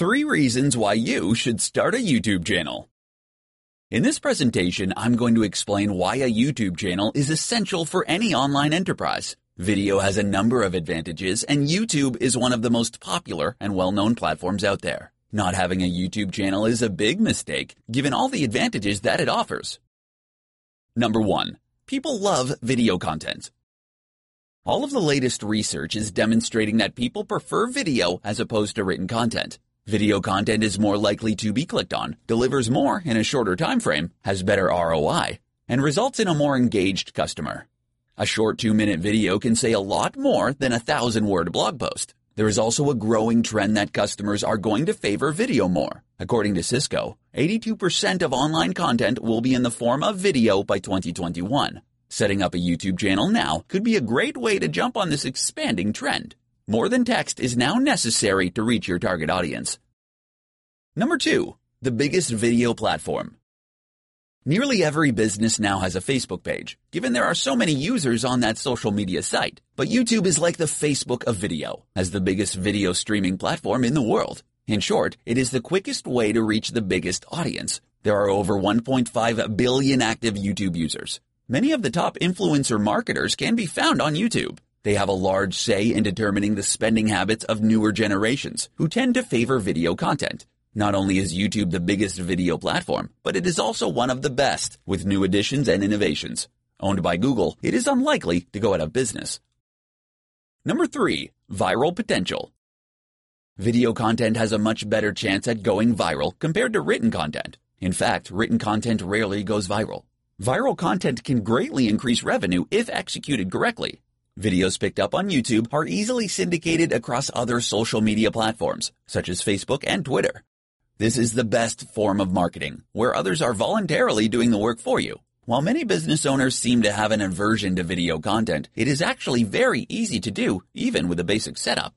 Three reasons why you should start a YouTube channel. In this presentation, I'm going to explain why a YouTube channel is essential for any online enterprise. Video has a number of advantages, and YouTube is one of the most popular and well-known platforms out there. Not having a YouTube channel is a big mistake, given all the advantages that it offers. Number 1. People love video content. All of the latest research is demonstrating that people prefer video as opposed to written content. Video content is more likely to be clicked on, delivers more in a shorter time frame, has better ROI, and results in a more engaged customer. A short two-minute video can say a lot more than a thousand-word blog post. There is also a growing trend that customers are going to favor video more. According to Cisco, 82% of online content will be in the form of video by 2021. Setting up a YouTube channel now could be a great way to jump on this expanding trend. More than text is now necessary to reach your target audience. Number two, the biggest video platform. Nearly every business now has a Facebook page, given there are so many users on that social media site. But YouTube is like the Facebook of video, as the biggest video streaming platform in the world. In short, it is the quickest way to reach the biggest audience. There are over 1.5 billion active YouTube users. Many of the top influencer marketers can be found on YouTube. They have a large say in determining the spending habits of newer generations, who tend to favor video content. Not only is YouTube the biggest video platform, but it is also one of the best, with new additions and innovations. Owned by Google, it is unlikely to go out of business. Number 3. Viral Potential Video content has a much better chance at going viral compared to written content. In fact, written content rarely goes viral. Viral content can greatly increase revenue if executed correctly. Videos picked up on YouTube are easily syndicated across other social media platforms, such as Facebook and Twitter. This is the best form of marketing, where others are voluntarily doing the work for you. While many business owners seem to have an aversion to video content, it is actually very easy to do, even with a basic setup.